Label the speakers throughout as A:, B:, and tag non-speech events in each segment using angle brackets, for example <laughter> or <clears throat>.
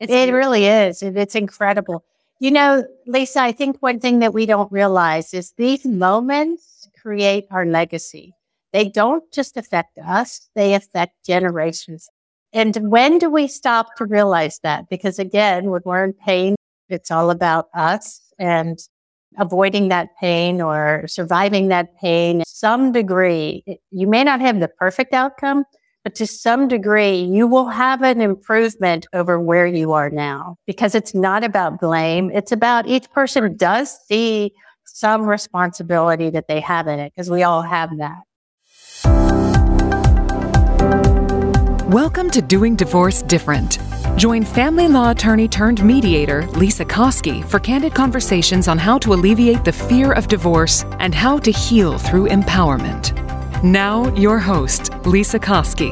A: It's it really is. It's incredible. You know, Lisa, I think one thing that we don't realize is these moments create our legacy. They don't just affect us, they affect generations. And when do we stop to realize that? Because again, when we're in pain, it's all about us and avoiding that pain or surviving that pain. Some degree, you may not have the perfect outcome, but to some degree, you will have an improvement over where you are now because it's not about blame. It's about each person does see some responsibility that they have in it because we all have that.
B: Welcome to Doing Divorce Different. Join family law attorney turned mediator Lisa Koski for candid conversations on how to alleviate the fear of divorce and how to heal through empowerment. Now, your host, Lisa Koski.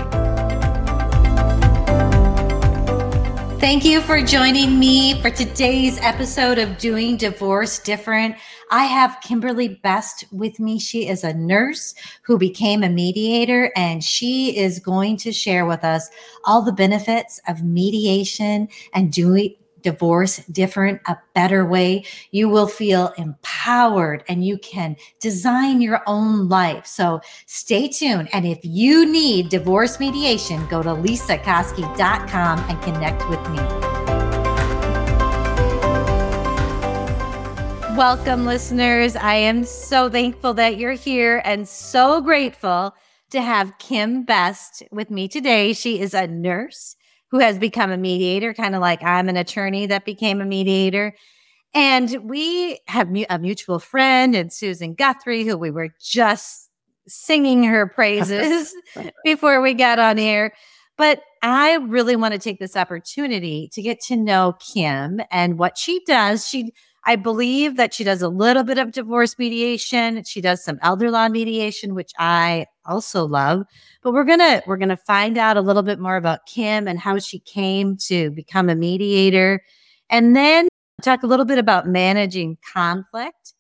C: Thank you for joining me for today's episode of Doing Divorce Different. I have Kimberly Best with me. She is a nurse who became a mediator, and she is going to share with us all the benefits of mediation and doing divorce different, a better way. You will feel empowered and you can design your own life. So stay tuned. And if you need divorce mediation, go to lisakoski.com and connect with me. Welcome, listeners. I am so thankful that you're here and so grateful to have Kim Best with me today. She is a nurse who has become a mediator, kind of like I'm an attorney that became a mediator. And we have a mutual friend and Susan Guthrie, who we were just singing her praises <laughs> before we got on air. But I really want to take this opportunity to get to know Kim and what she does. She I believe that she does a little bit of divorce mediation. She does some elder law mediation, which I also love. But we're gonna we're gonna find out a little bit more about Kim and how she came to become a mediator, and then talk a little bit about managing conflict.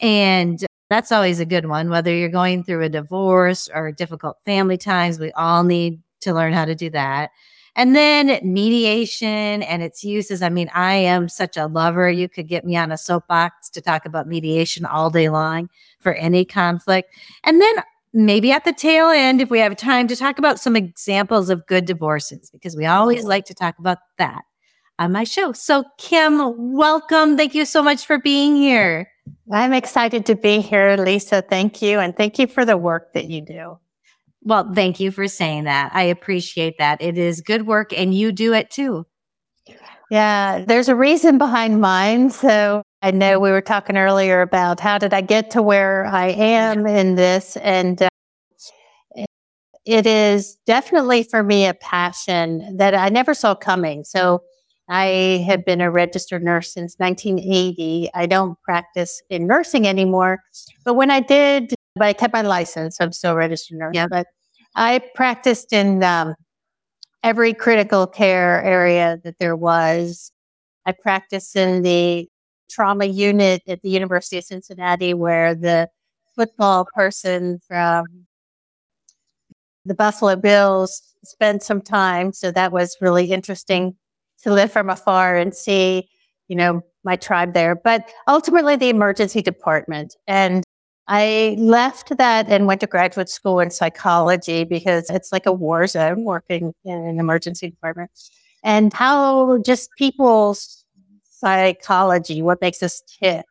C: And that's always a good one, whether you're going through a divorce or difficult family times. We all need to learn how to do that. And then mediation and its uses. I mean, I am such a lover. You could get me on a soapbox to talk about mediation all day long for any conflict. And then maybe at the tail end, if we have time to talk about some examples of good divorces, because we always like to talk about that on my show. So, Kim, welcome. Thank you so much for being here.
A: I'm excited to be here, Lisa. Thank you. And thank you for the work that you do.
C: Well, thank you for saying that. I appreciate that. It is good work and you do it too.
A: Yeah, there's a reason behind mine. So I know we were talking earlier about how did I get to where I am in this. And uh, it is definitely for me a passion that I never saw coming. So I have been a registered nurse since 1980. I don't practice in nursing anymore. But when I did but I kept my license. I'm still a registered nurse. Yeah. But I practiced in um, every critical care area that there was. I practiced in the trauma unit at the University of Cincinnati, where the football person from the Buffalo Bills spent some time. So that was really interesting to live from afar and see, you know, my tribe there. But ultimately, the emergency department. And I left that and went to graduate school in psychology because it's like a war zone working in an emergency department. And how just people's psychology, what makes us tick,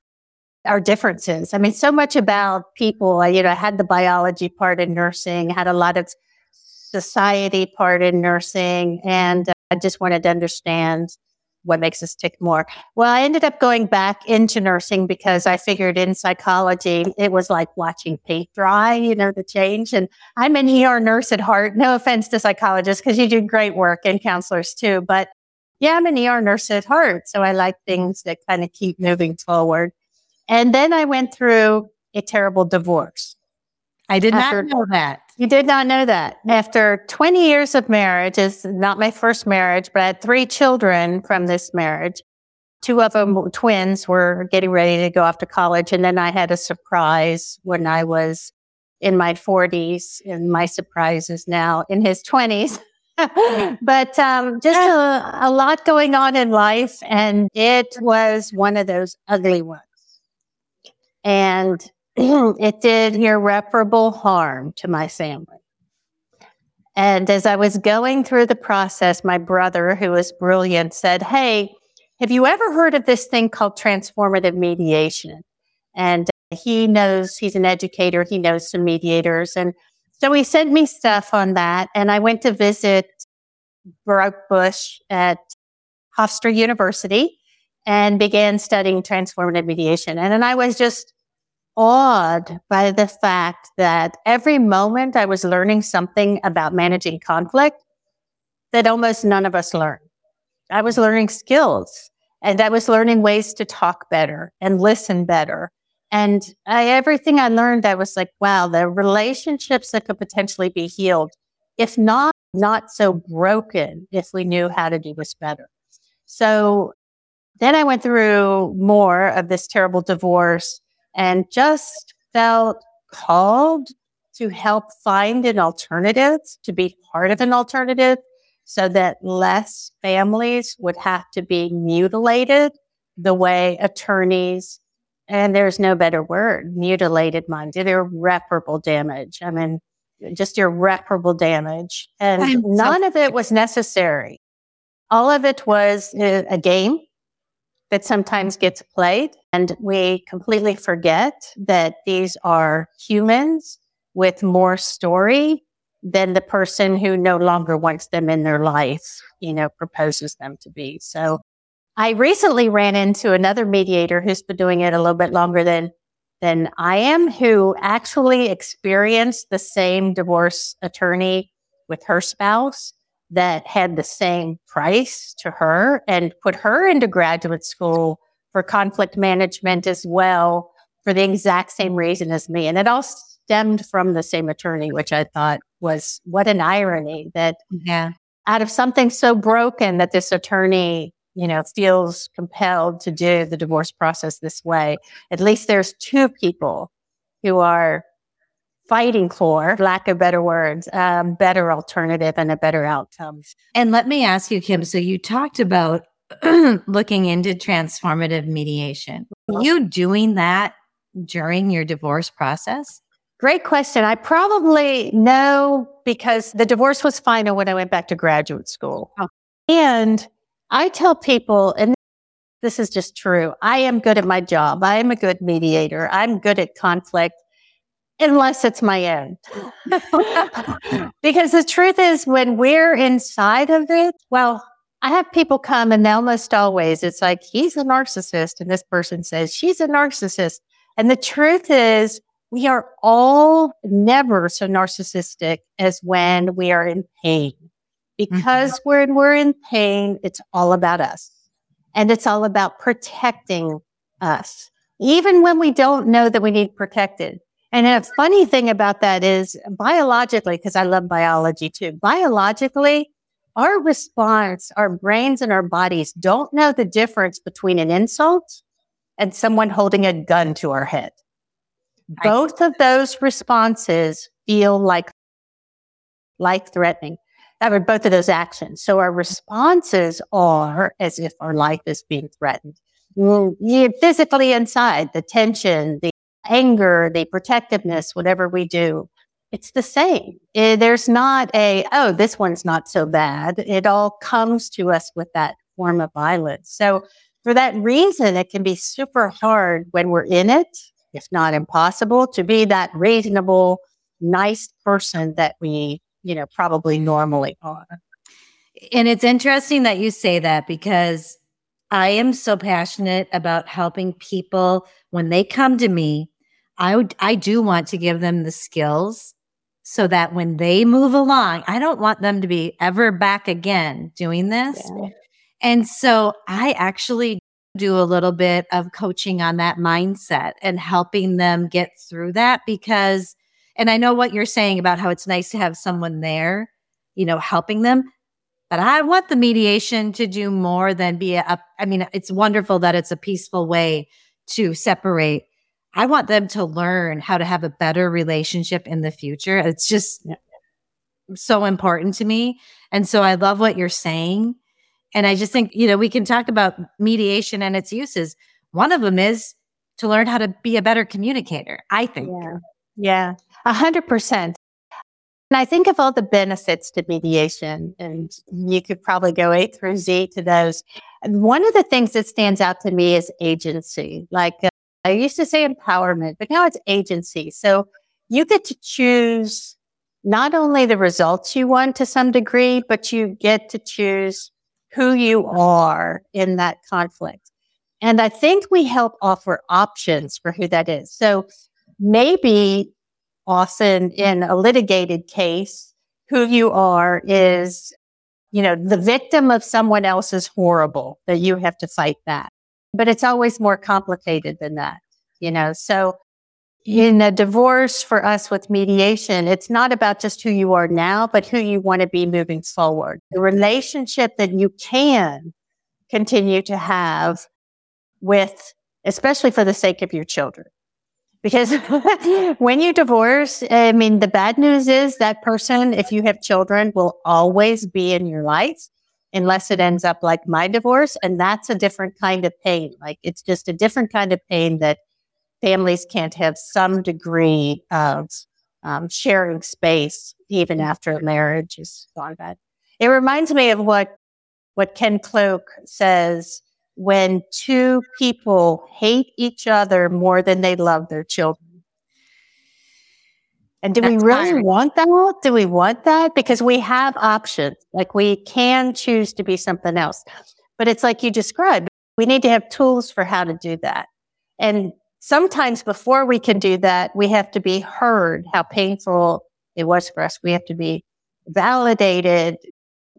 A: our differences. I mean, so much about people. You know, I had the biology part in nursing, had a lot of society part in nursing, and I just wanted to understand what makes us tick more. Well, I ended up going back into nursing because I figured in psychology, it was like watching paint dry, you know, the change. And I'm an ER nurse at heart. No offense to psychologists because you do great work and counselors too. But yeah, I'm an ER nurse at heart. So I like things that kind of keep moving forward. And then I went through a terrible divorce.
C: I did After, not know that.
A: You did not know that. After 20 years of marriage, is not my first marriage, but I had three children from this marriage. Two of them twins were getting ready to go off to college. And then I had a surprise when I was in my 40s, and my surprise is now in his 20s. <laughs> but um, just a, a lot going on in life. And it was one of those ugly ones. And <clears throat> it did irreparable harm to my family. And as I was going through the process, my brother, who was brilliant, said, Hey, have you ever heard of this thing called transformative mediation? And uh, he knows he's an educator, he knows some mediators. And so he sent me stuff on that. And I went to visit Baruch Bush at Hofstra University and began studying transformative mediation. And then I was just awed by the fact that every moment I was learning something about managing conflict that almost none of us learn. I was learning skills and I was learning ways to talk better and listen better. And I, everything I learned, I was like, wow, the relationships that could potentially be healed, if not, not so broken, if we knew how to do this better. So then I went through more of this terrible divorce and just felt called to help find an alternative, to be part of an alternative so that less families would have to be mutilated the way attorneys, and there's no better word, mutilated mine, did irreparable damage. I mean, just irreparable damage. And I'm none so- of it was necessary. All of it was uh, a game that sometimes gets played. And we completely forget that these are humans with more story than the person who no longer wants them in their life, you know, proposes them to be. So I recently ran into another mediator who's been doing it a little bit longer than than I am, who actually experienced the same divorce attorney with her spouse that had the same price to her and put her into graduate school for conflict management as well for the exact same reason as me. And it all stemmed from the same attorney, which I thought was what an irony that yeah. out of something so broken that this attorney, you know, feels compelled to do the divorce process this way. At least there's two people who are fighting for, lack of better words, um, better alternative and a better outcome.
C: And let me ask you, Kim. So you talked about <clears throat> looking into transformative mediation. Were you doing that during your divorce process?
A: Great question. I probably know because the divorce was final when I went back to graduate school. Oh. And I tell people, and this is just true, I am good at my job. I am a good mediator. I'm good at conflict unless it's my own. <laughs> because the truth is, when we're inside of it, well, I have people come and they almost always it's like, he's a narcissist. And this person says, she's a narcissist. And the truth is, we are all never so narcissistic as when we are in pain. Because mm-hmm. when we're in pain, it's all about us. And it's all about protecting us. Even when we don't know that we need protected. And a funny thing about that is biologically, because I love biology too, biologically, our response, our brains and our bodies don't know the difference between an insult and someone holding a gun to our head. Both of those responses feel like life threatening. That uh, were both of those actions. So our responses are as if our life is being threatened. You're physically inside, the tension, the anger, the protectiveness, whatever we do, it's the same. It, eh, there's not a, oh, this one's not so bad. It all comes to us with that form of violence. So for that reason, it can be super hard when we're in it, if not impossible, to be that reasonable, nice person that we, you know, probably normally are.
C: And it's interesting that you say that because I am so passionate about helping people when they come to me. I would, I do want to give them the skills so that when they move along, I don't want them to be ever back again doing this. Yeah. And so I actually do a little bit of coaching on that mindset and helping them get through that because, and I know what you're saying about how it's nice to have someone there, you know, helping them. But I want the mediation to do more than be a, I mean, it's wonderful that it's a peaceful way to separate. I want them to learn how to have a better relationship in the future. It's just so important to me. And so I love what you're saying. And I just think, you know, we can talk about mediation and its uses. One of them is to learn how to be a better communicator, I think.
A: Yeah. Yeah. A hundred percent. And I think of all the benefits to mediation, and you could probably go A through Z to those. And one of the things that stands out to me is agency. Like uh, I used to say empowerment, but now it's agency. So you get to choose not only the results you want to some degree, but you get to choose who you are in that conflict. And I think we help offer options for who that is. So maybe often in a litigated case, who you are is, you know, the victim of someone else's horrible that you have to fight that. But it's always more complicated than that, you know? So in a divorce for us with mediation, it's not about just who you are now, but who you want to be moving forward. The relationship that you can continue to have with, especially for the sake of your children. Because <laughs> when you divorce, I mean, the bad news is that person, if you have children, will always be in your life unless it ends up like my divorce. And that's a different kind of pain. Like it's just a different kind of pain that families can't have some degree of um, sharing space even after a marriage is gone bad. It reminds me of what what Ken Cloke says when two people hate each other more than they love their children. And do That's we really want that? Do we want that? Because we have options. Like we can choose to be something else. But it's like you described. We need to have tools for how to do that. And sometimes before we can do that, we have to be heard how painful it was for us. We have to be validated,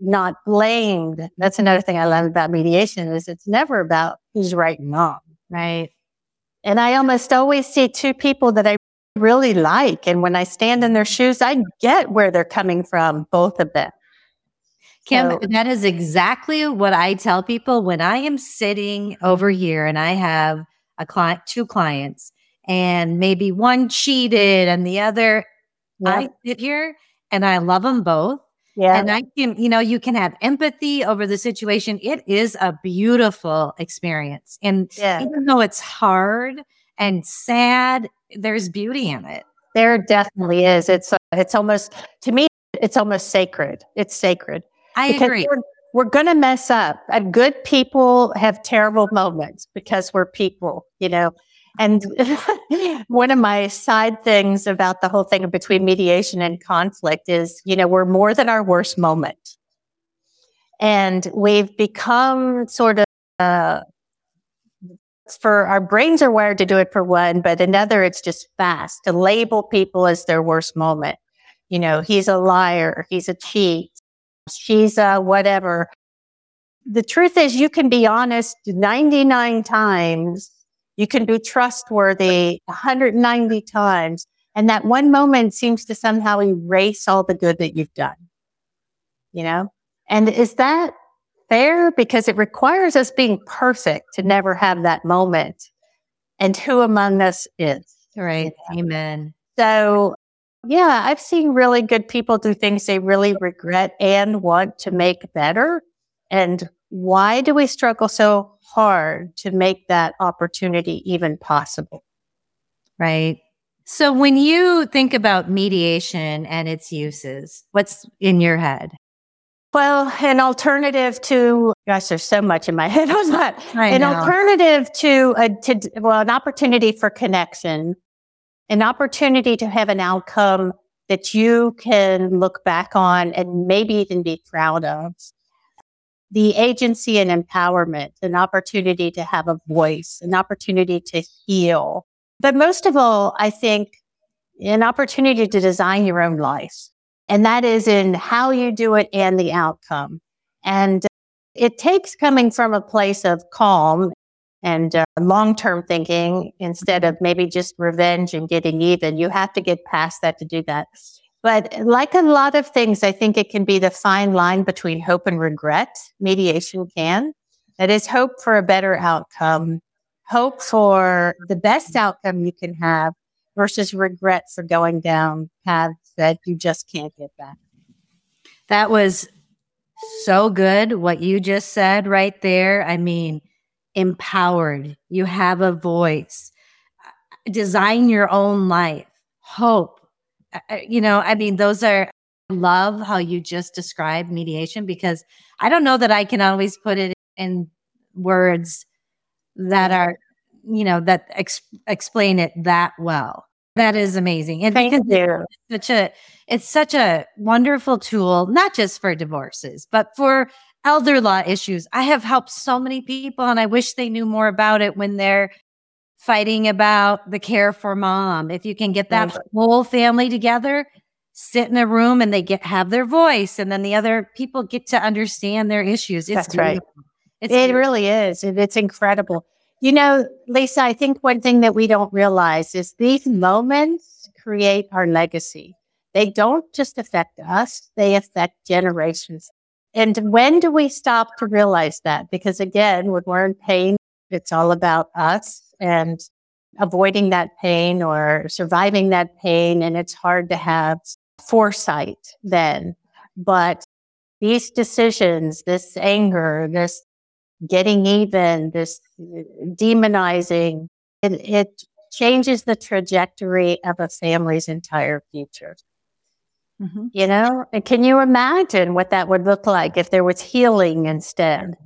A: not blamed. That's mm-hmm. another thing I love about mediation is it's never about who's right and wrong.
C: Right.
A: And I almost always see two people that I really like. And when I stand in their shoes, I get where they're coming from, both of them.
C: Kim, so, that is exactly what I tell people when I am sitting over here and I have a client, two clients, and maybe one cheated and the other, yep. I sit here and I love them both. Yeah. And I can, you know, you can have empathy over the situation. It is a beautiful experience. And yeah. even though it's hard and sad, there's beauty in it.
A: There definitely is. It's, uh, it's almost, to me, it's almost sacred. It's sacred.
C: I because agree.
A: We're, we're going to mess up. And good people have terrible moments because we're people, you know. And <laughs> one of my side things about the whole thing between mediation and conflict is, you know, we're more than our worst moment. And we've become sort of, uh, for our brains are wired to do it for one, but another, it's just fast to label people as their worst moment. You know, he's a liar, he's a cheat, she's a whatever. The truth is, you can be honest 99 times. You can be trustworthy 190 times. And that one moment seems to somehow erase all the good that you've done. You know? And is that fair? Because it requires us being perfect to never have that moment. And who among us is?
C: Right. Amen.
A: So yeah, I've seen really good people do things they really regret and want to make better. And why do we struggle so hard to make that opportunity even possible?
C: Right. So when you think about mediation and its uses, what's in your head?
A: Well, an alternative to, gosh, there's so much in my head on that. An know. alternative to, a, to, well, an opportunity for connection an opportunity to have an outcome that you can look back on and maybe even be proud of. The agency and empowerment, an opportunity to have a voice, an opportunity to heal. But most of all, I think an opportunity to design your own life. And that is in how you do it and the outcome. And It takes coming from a place of calm and uh, long term thinking instead of maybe just revenge and getting even. You have to get past that to do that. But eh, like a lot of things, I think it can be the fine line between hope and regret. Mediation can. That is hope for a better outcome, hope for the best outcome you can have versus regret for going down paths that you just can't get back.
C: That was so good what you just said right there. I mean, empowered, you have a voice, uh, design your own life, hope. Uh, uh, you know, I mean, those are, love how you just described mediation because I don't know that I can always put it in words that are, you know, that ex- explain it that well. That is amazing.
A: And Thank you.
C: It's such a it's such a wonderful tool, not just for divorces, but for elder law issues. I have helped so many people and I wish they knew more about it when they're fighting about the care for mom. If you can get that right. whole family together, sit in a room and they get have their voice and then the other people get to understand their issues.
A: It's That's beautiful. right. It's it beautiful. really is. It's incredible. You know, Lisa, I think one thing that we don't realize is these moments create our legacy. They don't just affect us, they affect generations and when do we stop to realize that? Because again, when we're in pain, it's all about us and avoiding that pain or surviving that pain. And it's hard to have foresight then. But these decisions, this anger, this getting even, this demonizing, it, it changes the trajectory of a family's entire future. Mm-hmm. You know, and can you imagine what that would look like if there was healing instead?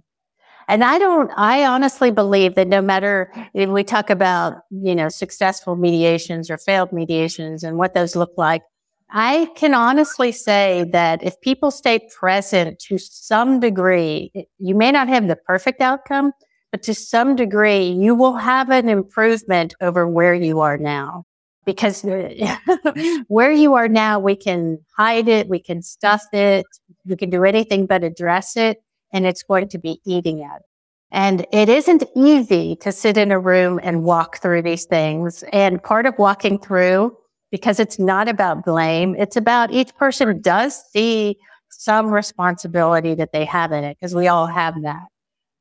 A: And I don't, I honestly believe that no matter if we talk about, you know, successful mediations or failed mediations and what those look like, I can honestly say that if people stay present to some degree, you may not have the perfect outcome, but to some degree, you will have an improvement over where you are now. Because uh, <laughs> where you are now, we can hide it, we can stuff it, we can do anything but address it, and it's going to be eating at it. And it isn't easy to sit in a room and walk through these things. And part of walking through, because it's not about blame, it's about each person does see some responsibility that they have in it, because we all have that.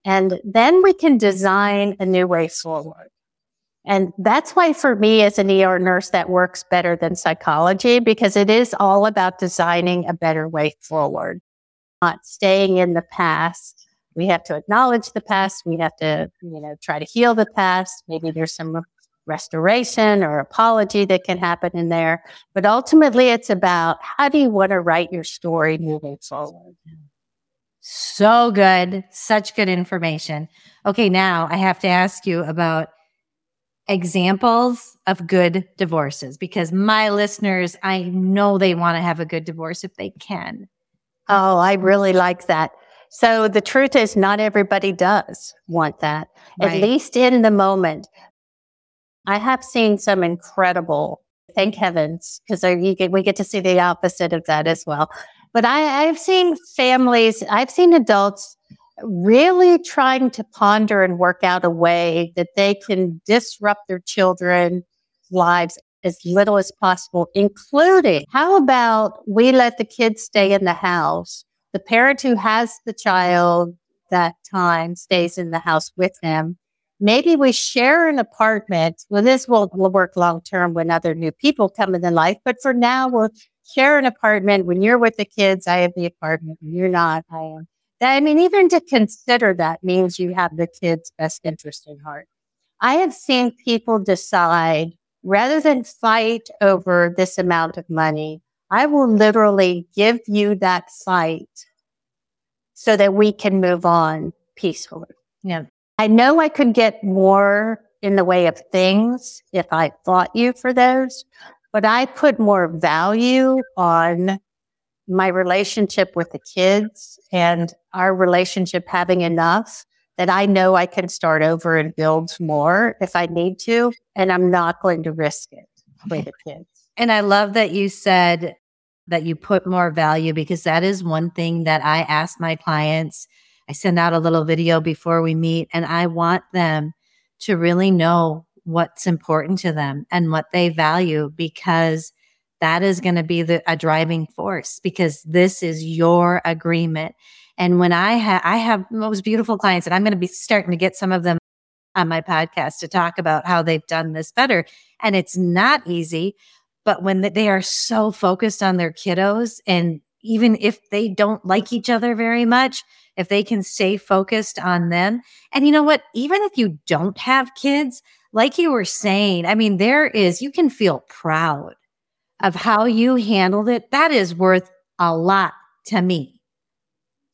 A: And then we can design a new way forward. And that's why for me as an ER nurse, that works better than psychology because it is all about designing a better way forward, not staying in the past. We have to acknowledge the past. We have to, you know, try to heal the past. Maybe there's some restoration or apology that can happen in there. But ultimately, it's about how do you want to write your story moving forward?
C: So good. Such good information. Okay, now I have to ask you about examples of good divorces because my listeners, I know they want to have a good divorce if they can.
A: Oh, I really like that. So the truth is, not everybody does want that, right. at least in the moment. I have seen some incredible, thank heavens, because we get to see the opposite of that as well. But I, I've seen families, I've seen adults really trying to ponder and work out a way that they can disrupt their children's lives as little as possible, including how about we let the kids stay in the house? The parent who has the child that time stays in the house with them. Maybe we share an apartment. Well, this will, will work long term when other new people come in the life. But for now, we'll share an apartment. When you're with the kids, I have the apartment. When you're not, I am. I mean, even to consider that means you have the kid's best interest in heart. I have seen people decide rather than fight over this amount of money, I will literally give you that fight so that we can move on peacefully.
C: Yeah.
A: I know I could get more in the way of things if I fought you for those, but I put more value on my relationship with the kids and our relationship having enough that I know I can start over and build more if I need to. And I'm not going to risk it with the <laughs> kids.
C: And I love that you said that you put more value because that is one thing that I ask my clients I send out a little video before we meet and I want them to really know what's important to them and what they value because that is going to be the, a driving force because this is your agreement. And when I have, I have most beautiful clients and I'm going to be starting to get some of them on my podcast to talk about how they've done this better. And it's not easy, but when they are so focused on their kiddos and even if they don't like each other very much, if they can stay focused on them. And you know what? Even if you don't have kids, like you were saying, I mean, there is, you can feel proud of how you handled it. That is worth a lot to me.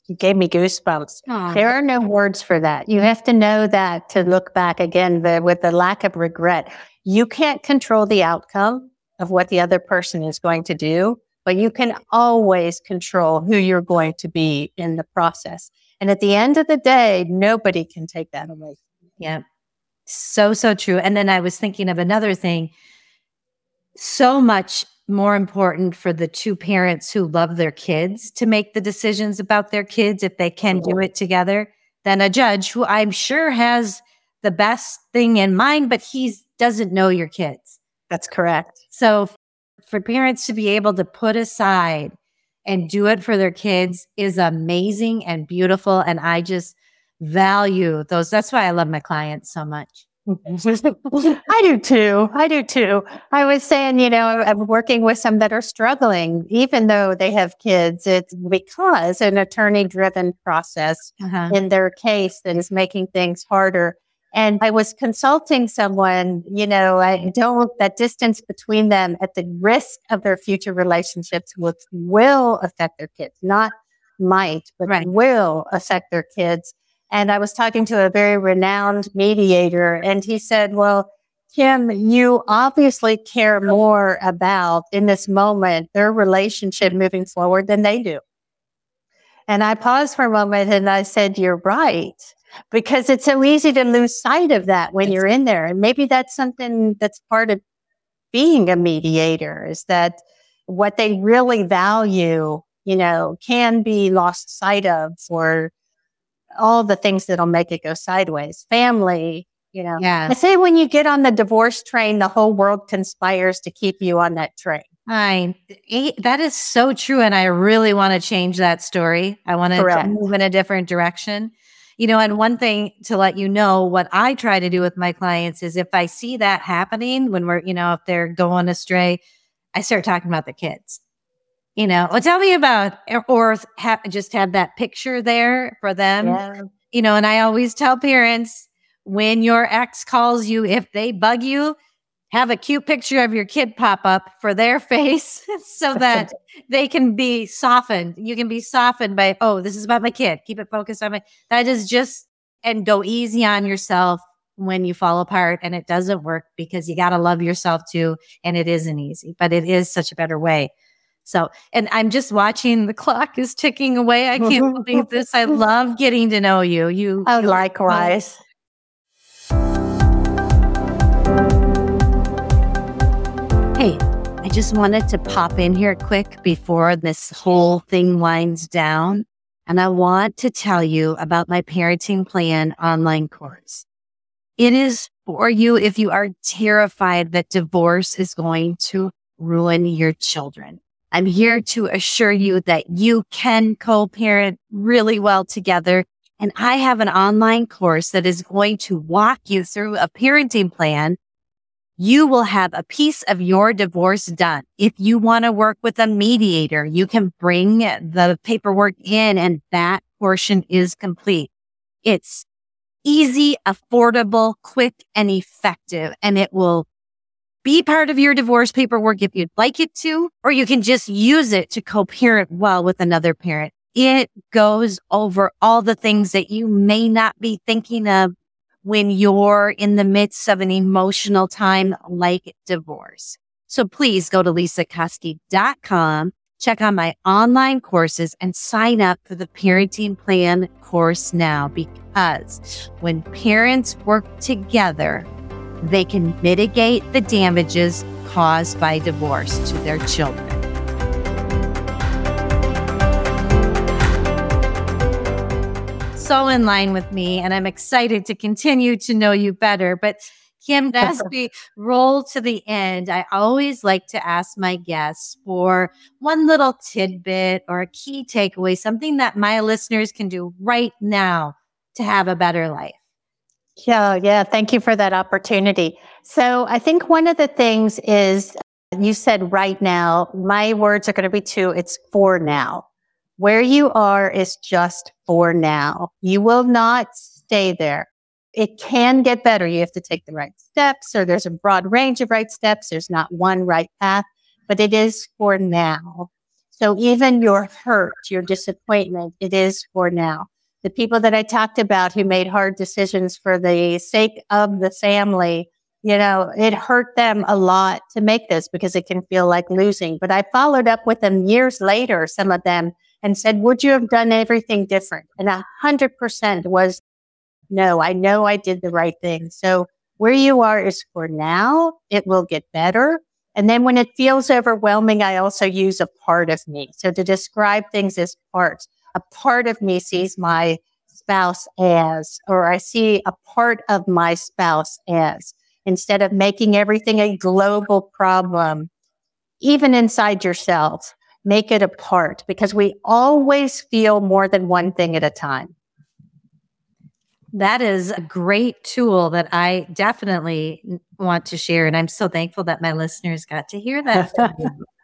A: You gave me goosebumps. Aww. There are no words for that. You have to know that to look back again the, with the lack of regret. You can't control the outcome of what the other person is going to do, but you can always control who you're going to be in the process. And at the end of the day, nobody can take that away.
C: Yeah. So, so true. And then I was thinking of another thing. So much more important for the two parents who love their kids to make the decisions about their kids if they can do mm-hmm. it together than a judge who I'm sure has the best thing in mind, but he doesn't know your kids.
A: That's correct.
C: So for parents to be able to put aside and do it for their kids is amazing and beautiful. And I just value those. That's why I love my clients so much. <laughs>
A: I do too. I do too. I was saying, you know, I'm working with some that are struggling, even though they have kids. It's because an attorney driven process uh-huh. in their case that is making things harder. And I was consulting someone, you know, I don't, that distance between them at the risk of their future relationships will, will affect their kids, not might, but right. will affect their kids. And I was talking to a very renowned mediator and he said, well, Kim, you obviously care more about in this moment their relationship moving forward than they do. And I paused for a moment and I said, you're right. Because it's so easy to lose sight of that when you're in there. And maybe that's something that's part of being a mediator is that what they really value, you know, can be lost sight of for all the things that'll make it go sideways. Family, you know. Yeah. I say when you get on the divorce train, the whole world conspires to keep you on that train.
C: I that is so true, and I really want to change that story. I want to move in a different direction. You know, and one thing to let you know, what I try to do with my clients is if I see that happening when we're, you know, if they're going astray, I start talking about the kids you know, well, tell me about, or ha- just have that picture there for them, yeah. you know, and I always tell parents when your ex calls you, if they bug you, have a cute picture of your kid pop up for their <laughs> face <laughs> so that <laughs> they can be softened. You can be softened by, oh, this is about my kid. Keep it focused on my, that is just, and go easy on yourself when you fall apart and it doesn't work because you got to love yourself too. And it isn't easy, but it is such a better way. So, and I'm just watching the clock is ticking away. I can't <laughs> believe this. I love getting to know you. You,
A: oh, likewise.
C: Hey, I just wanted to pop in here quick before this whole thing winds down. And I want to tell you about my parenting plan online course. It is for you if you are terrified that divorce is going to ruin your children. I'm here to assure you that you can co-parent really well together. And I have an online course that is going to walk you through a parenting plan. You will have a piece of your divorce done. If you want to work with a mediator, you can bring the paperwork in and that portion is complete. It's easy, affordable, quick, and effective, and it will be part of your divorce paperwork if you'd like it to, or you can just use it to co-parent well with another parent. It goes over all the things that you may not be thinking of when you're in the midst of an emotional time like divorce. So please go to lisakoski.com, check out my online courses and sign up for the parenting plan course now because when parents work together, they can mitigate the damages caused by divorce to their children. so in line with me, and I'm excited to continue to know you better. But Kim, as we <laughs> roll to the end, I always like to ask my guests for one little tidbit or a key takeaway, something that my listeners can do right now to have a better life.
A: Yeah, yeah. Thank you for that opportunity. So I think one of the things is you said right now, my words are going to be two. It's for now. Where you are is just for now. You will not stay there it can get better. You have to take the right steps, or there's a broad range of right steps. There's not one right path, but it is for now. So even your hurt, your disappointment, it is for now. The people that I talked about who made hard decisions for the sake of the family, you know, it hurt them a lot to make this because it can feel like losing. But I followed up with them years later, some of them, and said, would you have done everything different? And a hundred percent was no, I know I did the right thing. So where you are is for now. It will get better. And then when it feels overwhelming, I also use a part of me. So to describe things as parts, a part of me sees my spouse as, or I see a part of my spouse as, instead of making everything a global problem, even inside yourself, make it a part because we always feel more than one thing at a time.
C: That is a great tool that I definitely want to share. And I'm so thankful that my listeners got to hear that.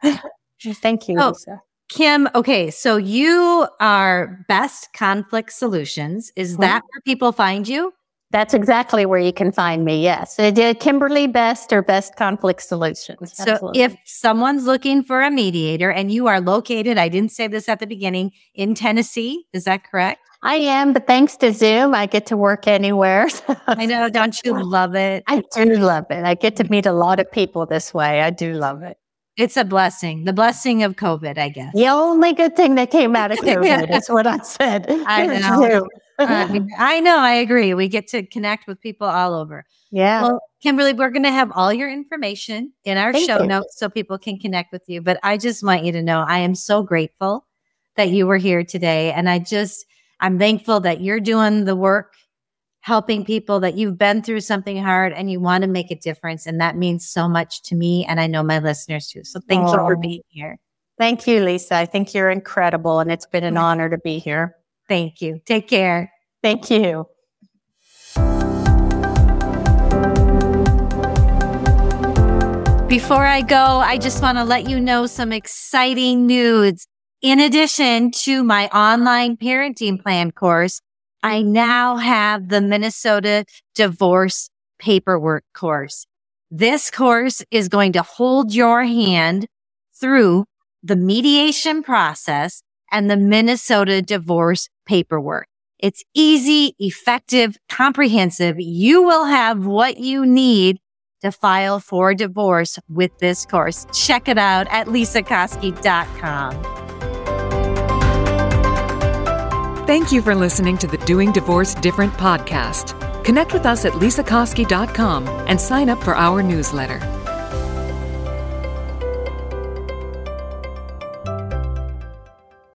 C: <laughs>
A: Thank you, oh, Lisa.
C: Kim, okay, so you are Best Conflict Solutions. Is mm-hmm. that where people find you?
A: That's exactly where you can find me. Yes. Kimberly Best or Best Conflict Solutions.
C: So Absolutely. if someone's looking for a mediator and you are located, I didn't say this at the beginning, in Tennessee, is that correct?
A: I am, but thanks to Zoom, I get to work anywhere. <laughs>
C: I know. Don't you love it?
A: I do love it. I get to meet a lot of people this way. I do love it.
C: It's a blessing, the blessing of COVID, I guess.
A: The only good thing that came out of <laughs> COVID is what I said.
C: I <laughs> know. uh, I know. I agree. We get to connect with people all over.
A: Yeah. Well,
C: Kimberly, we're going to have all your information in our Thank show you. notes so people can connect with you. But I just want you to know I am so grateful that you were here today. And I just, I'm thankful that you're doing the work, helping people that you've been through something hard and you want to make a difference. And that means so much to me. And I know my listeners too. So thank oh, you for oh. being here.
A: Thank you, Lisa. I think you're incredible. And it's been an honor to be here.
C: Thank you. Take care.
A: Thank you.
C: Before I go, I just want to let you know some exciting news. In addition to my online parenting plan course, I now have the Minnesota divorce paperwork course. This course is going to hold your hand through the mediation process and the Minnesota divorce paperwork. It's easy, effective, comprehensive. You will have what you need to file for divorce with this course. Check it out at lisakoski.com.
B: Thank you for listening to the Doing Divorce Different podcast. Connect with us at lisakoski.com and sign up for our newsletter.